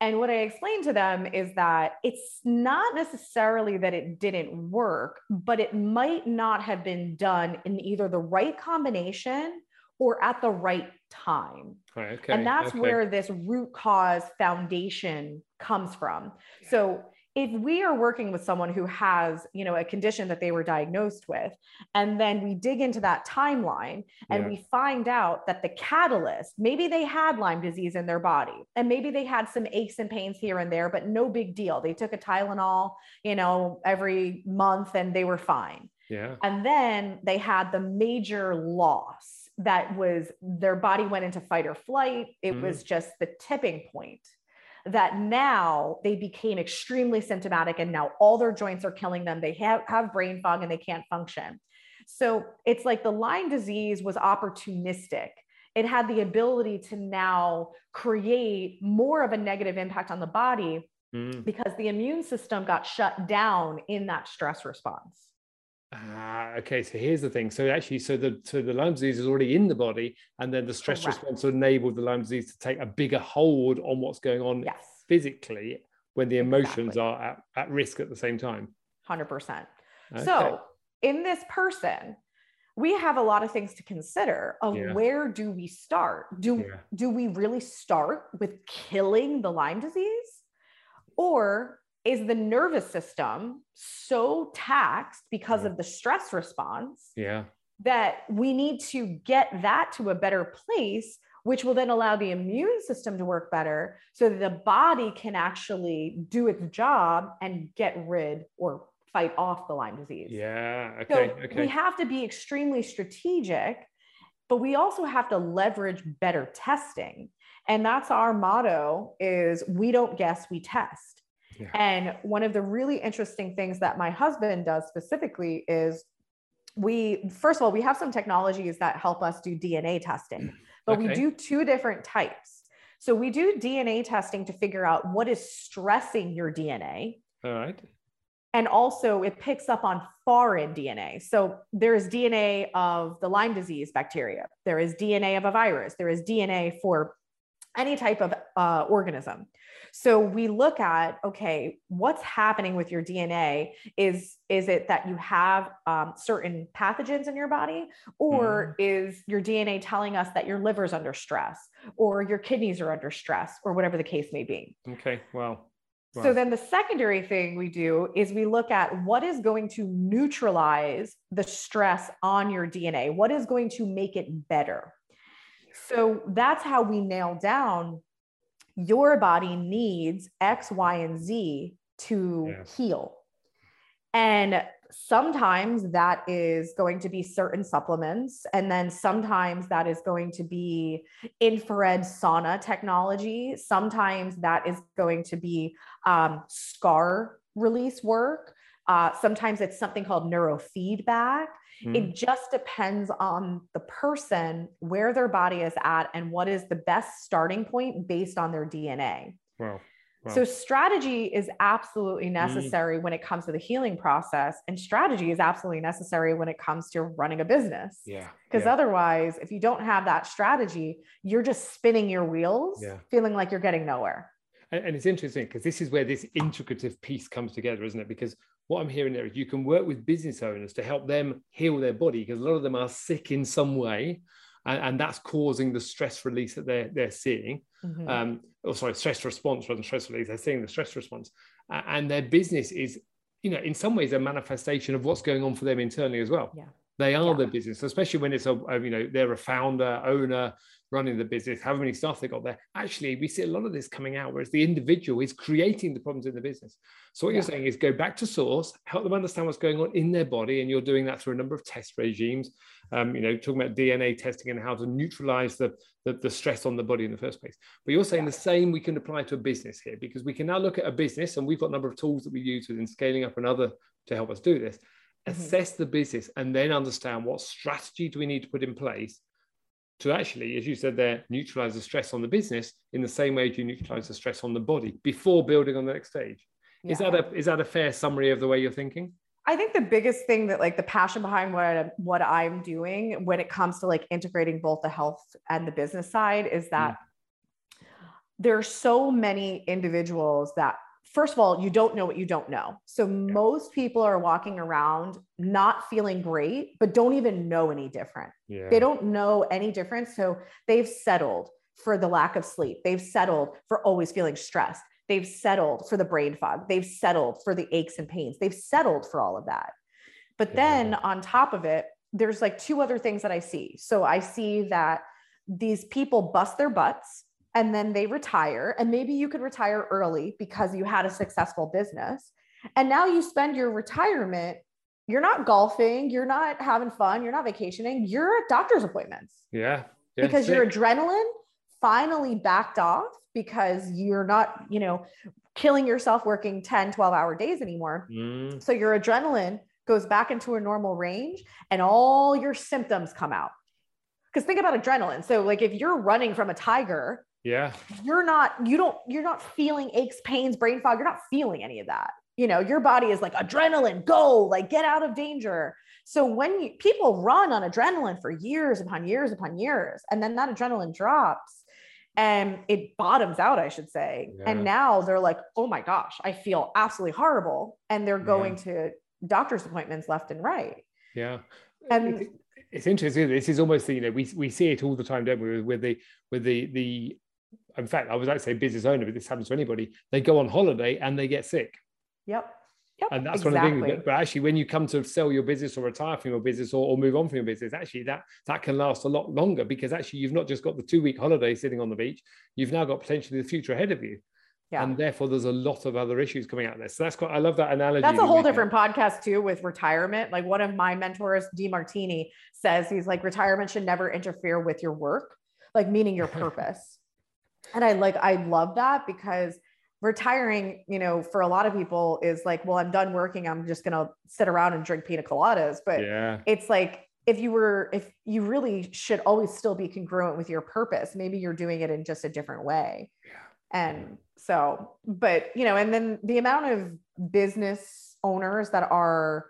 And what I explained to them is that it's not necessarily that it didn't work, but it might not have been done in either the right combination or at the right time. Right, Okay, and that's okay. where this root cause foundation comes from. So if we are working with someone who has you know a condition that they were diagnosed with and then we dig into that timeline and yeah. we find out that the catalyst maybe they had lyme disease in their body and maybe they had some aches and pains here and there but no big deal they took a tylenol you know every month and they were fine yeah and then they had the major loss that was their body went into fight or flight. It mm. was just the tipping point that now they became extremely symptomatic and now all their joints are killing them. They have, have brain fog and they can't function. So it's like the Lyme disease was opportunistic. It had the ability to now create more of a negative impact on the body mm. because the immune system got shut down in that stress response. Ah, okay. So here's the thing. So actually, so the so the Lyme disease is already in the body, and then the stress Correct. response enabled the Lyme disease to take a bigger hold on what's going on yes. physically when the emotions exactly. are at, at risk at the same time. Hundred percent. So in this person, we have a lot of things to consider of yeah. where do we start? Do yeah. do we really start with killing the Lyme disease, or is the nervous system so taxed because of the stress response yeah that we need to get that to a better place which will then allow the immune system to work better so that the body can actually do its job and get rid or fight off the Lyme disease. Yeah. Okay. So okay. we have to be extremely strategic, but we also have to leverage better testing. And that's our motto is we don't guess, we test. Yeah. And one of the really interesting things that my husband does specifically is we first of all we have some technologies that help us do dna testing but okay. we do two different types. So we do dna testing to figure out what is stressing your dna all right. And also it picks up on foreign dna so there is dna of the lyme disease bacteria. There is dna of a virus. There is dna for any type of uh, organism so we look at okay, what's happening with your DNA? Is is it that you have um, certain pathogens in your body, or mm. is your DNA telling us that your liver's under stress, or your kidneys are under stress, or whatever the case may be? Okay, well. Wow. So then the secondary thing we do is we look at what is going to neutralize the stress on your DNA, what is going to make it better. So that's how we nail down your body needs X, Y, and Z to yes. heal. And sometimes that is going to be certain supplements. And then sometimes that is going to be infrared sauna technology. Sometimes that is going to be um, scar release work. Uh, sometimes it's something called neurofeedback. Mm. It just depends on the person, where their body is at, and what is the best starting point based on their DNA. Wow. Wow. So, strategy is absolutely mm. necessary mm. when it comes to the healing process, and strategy is absolutely necessary when it comes to running a business. Yeah. Because yeah. otherwise, if you don't have that strategy, you're just spinning your wheels, yeah. feeling like you're getting nowhere. And, and it's interesting because this is where this integrative piece comes together, isn't it? Because what I'm hearing there is you can work with business owners to help them heal their body because a lot of them are sick in some way. And, and that's causing the stress release that they're, they're seeing. Mm-hmm. Um, or sorry, stress response rather than stress release. They're seeing the stress response. and their business is, you know, in some ways a manifestation of what's going on for them internally as well. Yeah. They are yeah. the business, especially when it's a, you know, they're a founder, owner, running the business, however many staff they got there. Actually, we see a lot of this coming out, whereas the individual is creating the problems in the business. So what yeah. you're saying is go back to source, help them understand what's going on in their body, and you're doing that through a number of test regimes. Um, you know, talking about DNA testing and how to neutralize the, the, the stress on the body in the first place. But you're saying yeah. the same we can apply to a business here because we can now look at a business, and we've got a number of tools that we use within scaling up and other to help us do this. Mm-hmm. Assess the business and then understand what strategy do we need to put in place to actually, as you said there, neutralize the stress on the business in the same way you neutralize the stress on the body before building on the next stage. Yeah. Is that a is that a fair summary of the way you're thinking? I think the biggest thing that like the passion behind what I, what I'm doing when it comes to like integrating both the health and the business side is that mm. there are so many individuals that first of all, you don't know what you don't know. So yeah. most people are walking around not feeling great, but don't even know any different. Yeah. They don't know any different. So they've settled for the lack of sleep. They've settled for always feeling stressed. They've settled for the brain fog. They've settled for the aches and pains. They've settled for all of that. But then on top of it, there's like two other things that I see. So I see that these people bust their butts and then they retire and maybe you could retire early because you had a successful business. And now you spend your retirement you're not golfing you're not having fun you're not vacationing you're at doctor's appointments. Yeah, yeah because sick. your adrenaline finally backed off because you're not you know killing yourself working 10 12 hour days anymore. Mm. so your adrenaline goes back into a normal range and all your symptoms come out. Because think about adrenaline. So like if you're running from a tiger yeah. You're not you don't you're not feeling aches pains brain fog. You're not feeling any of that. You know your body is like adrenaline go like get out of danger. So when you, people run on adrenaline for years upon years upon years and then that adrenaline drops and it bottoms out i should say. Yeah. and now they're like oh my gosh i feel absolutely horrible. And they're going yeah. to doctor's appointments left and right. Yeah. And it's interesting. This is almost you know we, we see it all the time don't we with the with the the in fact, I was actually a business owner, but this happens to anybody. They go on holiday and they get sick. Yep. Yep, and that's exactly. one of the things. But, actually, when you come to sell your business or retire from your business or, or, move on from your business, actually that that can last a lot longer because actually you've not just got the two week holiday sitting on the beach, you've now got potentially the future ahead of you. Yeah. And therefore, there's a lot of other issues coming out of this. So that's quite. I love that analogy. That's a whole different podcast too with retirement. Like one of my mentors, Demartini, says he's like retirement should never interfere with your work, like meaning your purpose. And I like I love that because retiring, you know, for a lot of people is like, well, I'm done working. I'm just going to sit around and drink pina coladas. But yeah. it's like, if you were, if you really should always still be congruent with your purpose, maybe you're doing it in just a different way. Yeah. And so, but, you know, and then the amount of business owners that are,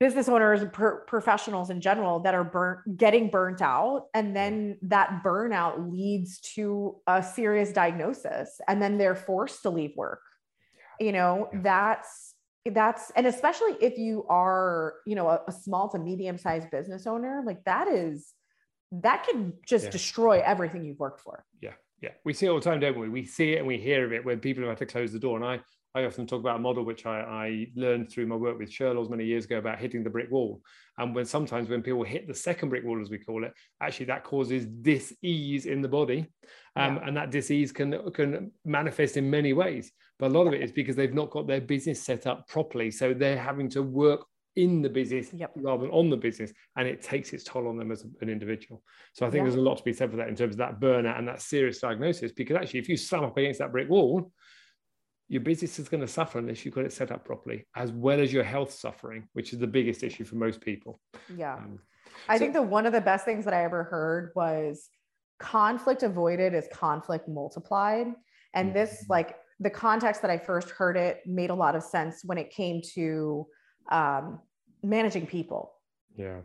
business owners per- professionals in general that are burnt getting burnt out and then that burnout leads to a serious diagnosis and then they're forced to leave work. You know yeah. that's that's and especially if you are you know a, a small to medium sized business owner like that is that can just yeah. destroy everything you've worked for. Yeah. Yeah. We see it all the time don't we? We see it and we hear of it when people have had to close the door and i I often talk about a model which I, I learned through my work with Shirlaws many years ago about hitting the brick wall. And when sometimes when people hit the second brick wall, as we call it, actually that causes dis-ease in the body. Um, yeah. And that dis-ease can, can manifest in many ways. But a lot of it is because they've not got their business set up properly. So they're having to work in the business yep. rather than on the business and it takes its toll on them as an individual so i think yeah. there's a lot to be said for that in terms of that burnout and that serious diagnosis because actually if you slam up against that brick wall your business is going to suffer unless you've got it set up properly, as well as your health suffering, which is the biggest issue for most people. Yeah. Um, I so, think that one of the best things that I ever heard was conflict avoided is conflict multiplied. And mm-hmm. this, like, the context that I first heard it made a lot of sense when it came to um, managing people. Yeah.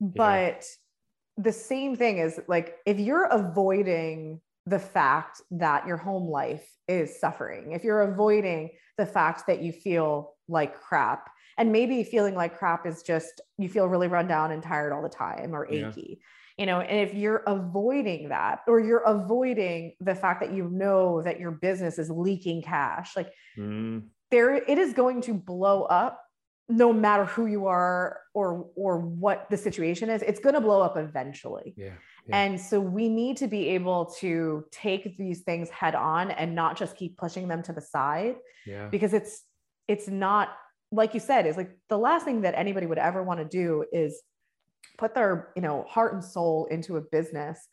But yeah. the same thing is like, if you're avoiding the fact that your home life is suffering, if you're avoiding the fact that you feel like crap, and maybe feeling like crap is just you feel really run down and tired all the time or achy. Yeah. You know, and if you're avoiding that, or you're avoiding the fact that you know that your business is leaking cash, like mm. there, it is going to blow up no matter who you are or or what the situation is it's going to blow up eventually yeah and so we need to be able to take these things head on and not just keep pushing them to the side. Yeah. Because it's it's not like you said, is like the last thing that anybody would ever want to do is put their, you know, heart and soul into a business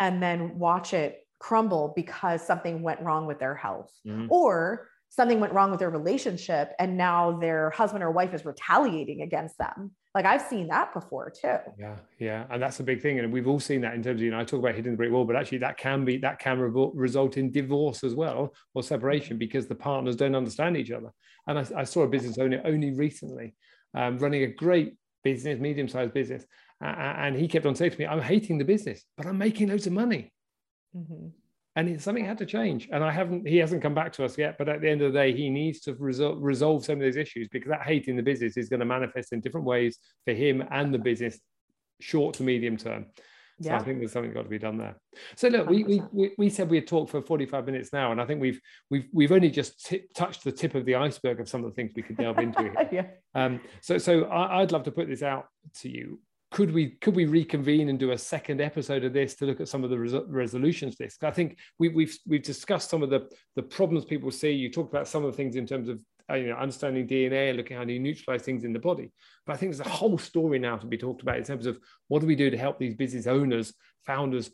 and then watch it crumble because something went wrong with their health. Mm-hmm. Or something went wrong with their relationship and now their husband or wife is retaliating against them like I've seen that before too. Yeah, yeah, and that's a big thing, and we've all seen that in terms of you know I talk about hitting the brick wall, but actually that can be that can re- result in divorce as well or separation because the partners don't understand each other. And I, I saw a business owner only recently um, running a great business, medium-sized business, uh, and he kept on saying to me, "I'm hating the business, but I'm making loads of money." Mm-hmm and something had to change and i haven't he hasn't come back to us yet but at the end of the day he needs to resol- resolve some of those issues because that hate in the business is going to manifest in different ways for him and the business short to medium term so yeah. I think there's something got to be done there. So look, we, we we said we'd talk for 45 minutes now, and I think we've we've we've only just t- touched the tip of the iceberg of some of the things we could delve into here. yeah. Um, so so I, would love to put this out to you could we could we reconvene and do a second episode of this to look at some of the res- resolutions this i think we, have we've, we've discussed some of the the problems people see. You talked about some of the things in terms of uh, you know understanding dna and looking how do you neutralize things in the body. But i think there's a whole story now to be talked about in terms of what do we do to help these business owners founders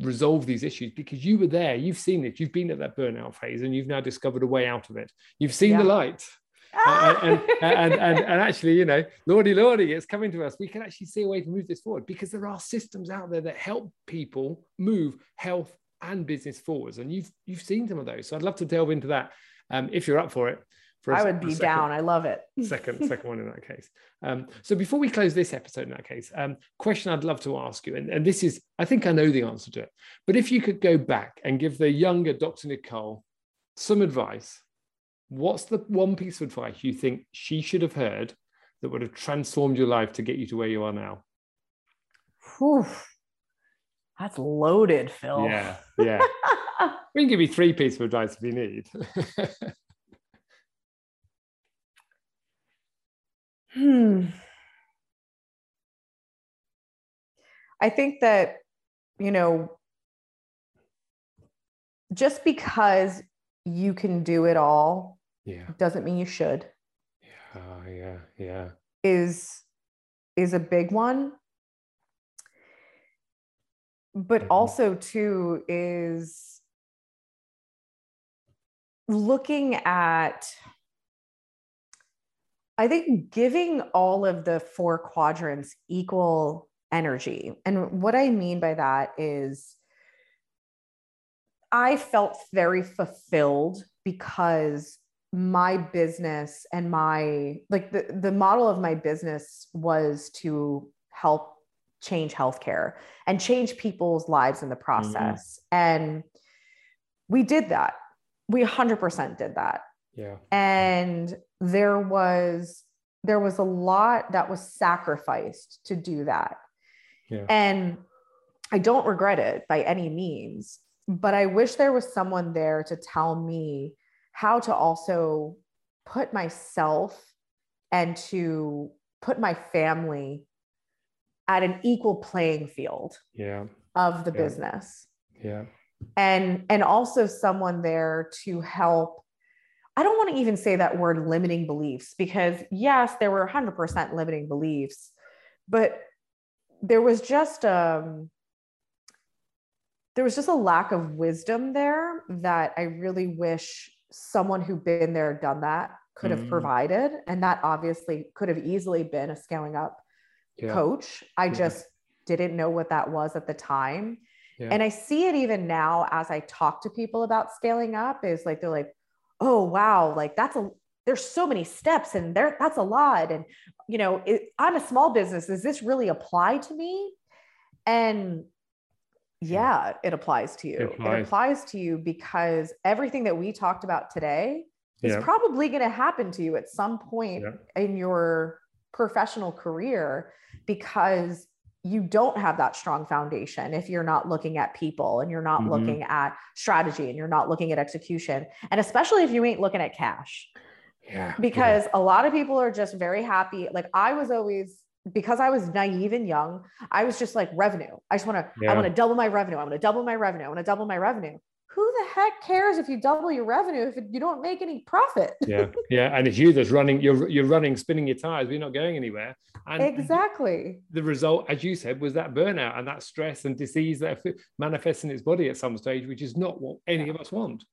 resolve these issues? Because you were there you've seen it. You've been at that burnout phase and you've now discovered a way out of it. You've seen yeah. the light and, and, and, and, actually, you know, lordy, lordy, it's coming to us. We can actually see a way to move this forward because there are systems out there that help people move health and business forwards. And you've you've seen some of those. So I'd love to delve into that um, if you're up for it. For I would be second, down. I love it. second, second one in that case. Um, so before we close this episode in that case, um, question I'd love to ask you, and, and this is, I think I know the answer to it, but if you could go back and give the younger Dr. Nicole some advice what's the one piece of advice you think she should have heard that would have transformed your life to get you to where you are now? Whew. That's loaded, Phil. Yeah, yeah. we can give you three pieces of advice if you need. Hmm. I think that, you know, just because you can do it all yeah. Doesn't mean you should. Yeah yeah yeah. Is is a big one. But Mhm. also too is looking at i think giving all of the four quadrants equal energy. And what i mean by that is i felt very fulfilled because my business and my like the, the model of my business was to help change healthcare and change people's lives in the mm-hmm. process. And we did that. We 100% did that. Yeah. And there was there was a lot that was sacrificed to do that. Yeah. And i don't regret it by any means but i wish there was someone there to tell me how to also put myself and to put my family at an equal playing field yeah. of the Yeah. business. Yeah. And and also someone there to help. I don't want to even say that word limiting beliefs because yes there were 100% limiting beliefs but there was just um there was just a lack of wisdom there that i really wish someone who'd been there done that could have Mhm. provided and that obviously could have easily been a scaling up yeah coach i Yeah. just didn't know what that was at the time Yeah. and i see it even now as i talk to people about scaling up is like they're like oh wow like that's a there's so many steps and there that's a lot and you know it, i'm a small business does this really apply to me and yeah it applies to you It it applies. applies to you because everything that we talked about today is probably going to happen to you at some point Yeah. in your professional career because you don't have that strong foundation if you're not looking at people and you're not Mhm. looking at strategy and you're not looking at execution and especially if you ain't looking at cash yeah because a lot of people are just very happy like i was always because i was naive and young i was just like revenue. I just want to Yeah. i want to double my revenue. I want to double my revenue. I want to double my revenue. Who the heck cares if you double your revenue if you don't make any profit? Yeah yeah and it's you that's running you're you're running spinning your tires. We're not going anywhere. And exactly. the result as you said was that burnout and that stress and disease that manifests in its body at some stage which is not what any of us want.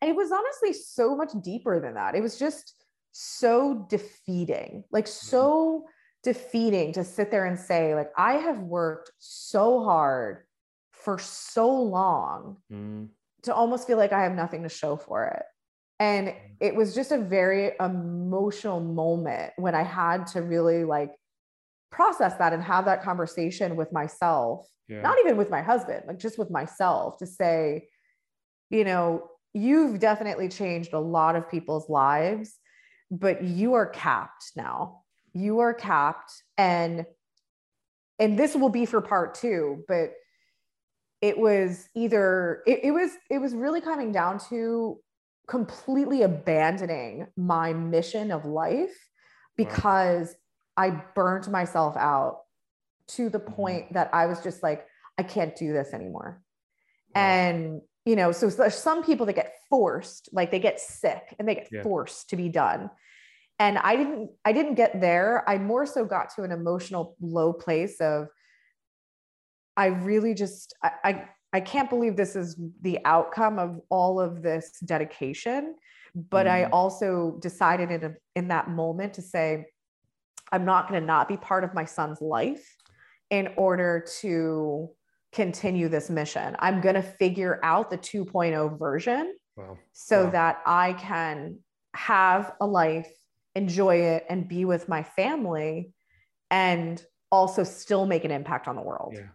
And it was honestly so much deeper than that. It was just so defeating like mm. so defeating to sit there and say like i have worked so hard for so long Mm, to almost feel like I have nothing to show for it. And it was just a very emotional moment when I had to really like process that and have that conversation with myself, yeah not even with my husband, like just with myself to say, you know, you've definitely changed a lot of people's lives, but you are capped now. You are capped and and this will be for part 2, but it was either it, it was it was really coming down to completely abandoning my mission of life because I burnt myself out to the Mhm. point that I was just like, I can't do this anymore. Wow. And you know, so there's some people that get forced, like they get sick and they get Yeah. forced to be done. And I didn't, I didn't get there. I more so got to an emotional low place of I really just I, I I can't believe this is the outcome of all of this dedication. But I Mhm. also decided in a, in that moment to say, I'm not going to not be part of my son's life in order to continue this mission. I'm going to figure out the 2.0 version wow so Wow. that I can have a life, enjoy it, and be with my family, and also still make an impact on the world. Yeah.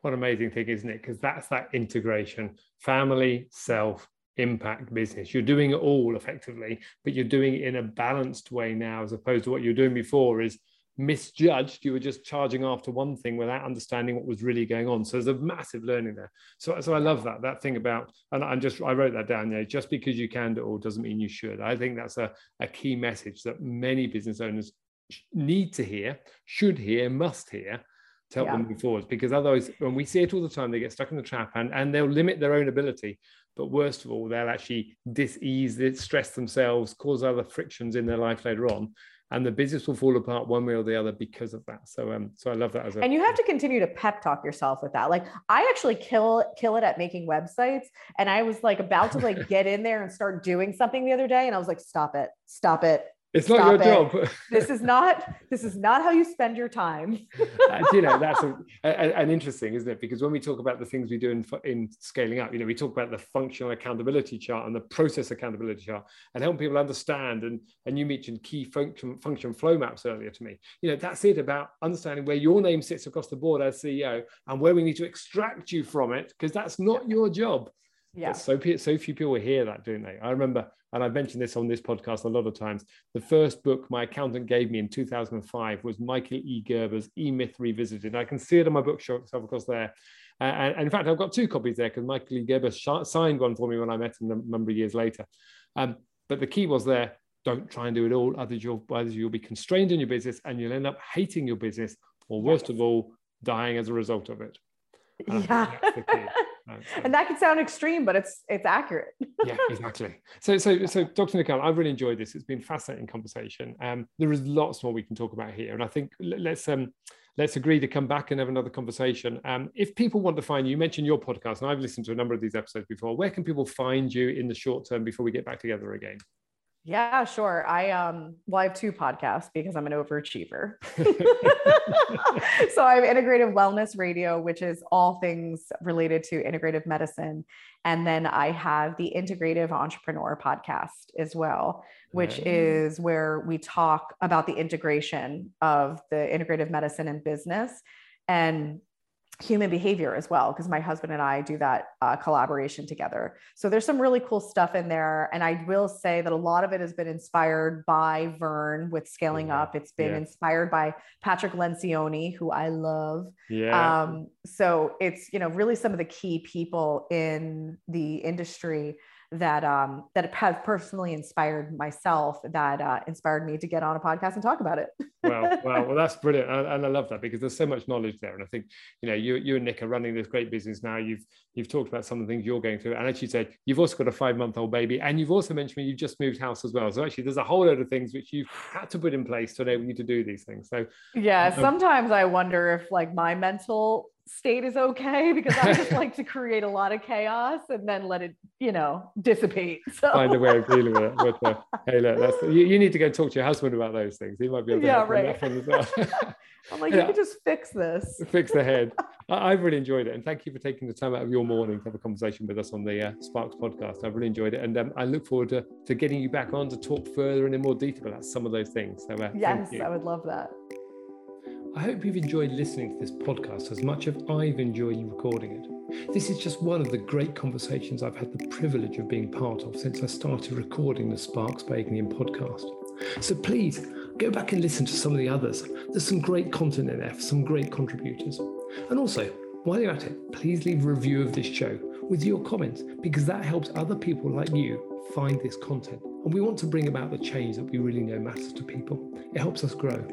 What an amazing thing, isn't it? Because that's that integration family, self, impact, business. You're doing it all effectively, but you're doing it in a balanced way now, as opposed to what you're doing before is misjudged. You were just charging after one thing without understanding what was really going on. So there's a massive learning there. So, so I love that, that thing about, and I just, I wrote that down there, just because you can do it all doesn't mean you should. I think that's a, a key message that many business owners need to hear, should hear, must hear to help yeah. them move forward. Because otherwise, when we see it all the time, they get stuck in the trap and, and they'll limit their own ability. But worst of all, they'll actually dis-ease, stress themselves, cause other frictions in their life later on and the business will fall apart one way or the other because of that. So um, so I love that as a and you have to continue to pep talk yourself with that. Like I actually kill kill it at making websites, and I was like about to like get in there and start doing something the other day, and I was like, stop it, stop it, it's not your it. job. this is not this is not how you spend your time. you know that's a, a, an interesting, isn't it? Because when we talk about the things we do in, in scaling up, you know, we talk about the functional accountability chart and the process accountability chart, and helping people understand. And and you mentioned key function function flow maps earlier to me. You know, that's it about understanding where your name sits across the board as CEO and where we need to extract you from it because that's not your job. Yeah. But so so few people hear that, don't they? I remember and I've mentioned this on this podcast a lot of times. The first book my accountant gave me in 2005 was Michael E. Gerber's E Myth Revisited. I can see it on my bookshelf across there. Uh, and, and, in fact, I've got two copies there because Michael E. Gerber sh- signed one for me when I met him a number of years later. Um, but the key was there don't try and do it all, otherwise you'll, otherwise you'll be constrained in your business and you'll end up hating your business, or worst of all, dying as a result of it. And yeah. and that can sound extreme, but it's it's accurate. yeah, exactly. So so so Dr. Nicole, I've really enjoyed this. It's been fascinating conversation. Um, there is lots more we can talk about here, and I think let's um let's agree to come back and have another conversation. Um, if people want to find you, you mentioned your podcast, and I've listened to a number of these episodes before. Where can people find you in the short term before we get back together again? Yeah, sure. I um well, I have two podcasts because I'm an overachiever. so I have Integrative Wellness Radio, which is all things related to integrative medicine. And then I have the Integrative Entrepreneur podcast as well, which is where we talk about the integration of the integrative medicine and business. And human behavior as well because my husband and i do that uh, collaboration together. So there's some really cool stuff in there and i will say that a lot of it has been inspired by Verne with scaling yeah. up. It's been yeah. inspired by patrick lencioni who i love. Yeah. Um, so it's you know really some of the key people in the industry that um, that have personally inspired myself that uh, inspired me to get on a podcast and talk about it. well, well, well, that's brilliant, and, and, I love that because there's so much knowledge there, and I think you know you you and Nick are running this great business now. You've you've talked about some of the things you're going through, and as you said, you've also got a five month old baby, and you've also mentioned you've just moved house as well. So actually, there's a whole load of things which you've had to put in place to enable you to do these things. So yeah, um, sometimes I wonder if like my mental state is okay because I just like to create a lot of chaos and then let it, you know, dissipate. So. Find a way of dealing with it. But, uh, hey, look, that's, you, you, need to go talk to your husband about those things. He might be able to yeah, right. well. I'm like, yeah. you can just fix this. Fix the head. I, have really enjoyed it. And thank you for taking the time out of your morning to have a conversation with us on the uh, Sparks podcast. I've really enjoyed it. And um, I look forward to, to getting you back on to talk further and in more detail about some of those things. So, uh, yes, I would love that. I hope you've enjoyed listening to this podcast as much as I've enjoyed recording it. This is just one of the great conversations I've had the privilege of being part of since I started recording the Sparks by Ignium podcast. So please go back and listen to some of the others. There's some great content in there, some great contributors. And also, while you're at it, please leave a review of this show with your comments because that helps other people like you find this content. And we want to bring about the change that we really know matters to people. It helps us grow.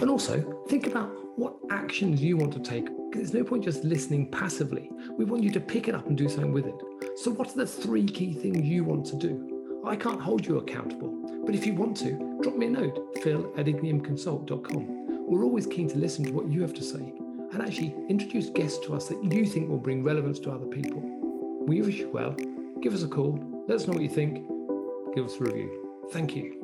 And also, think about what actions you want to take. Because there's no point just listening passively. We want you to pick it up and do something with it. So, what are the three key things you want to do? I can't hold you accountable, but if you want to, drop me a note, phil at igniumconsult.com. We're always keen to listen to what you have to say and actually introduce guests to us that you think will bring relevance to other people. We wish you well. Give us a call. Let us know what you think. Give us a review. Thank you.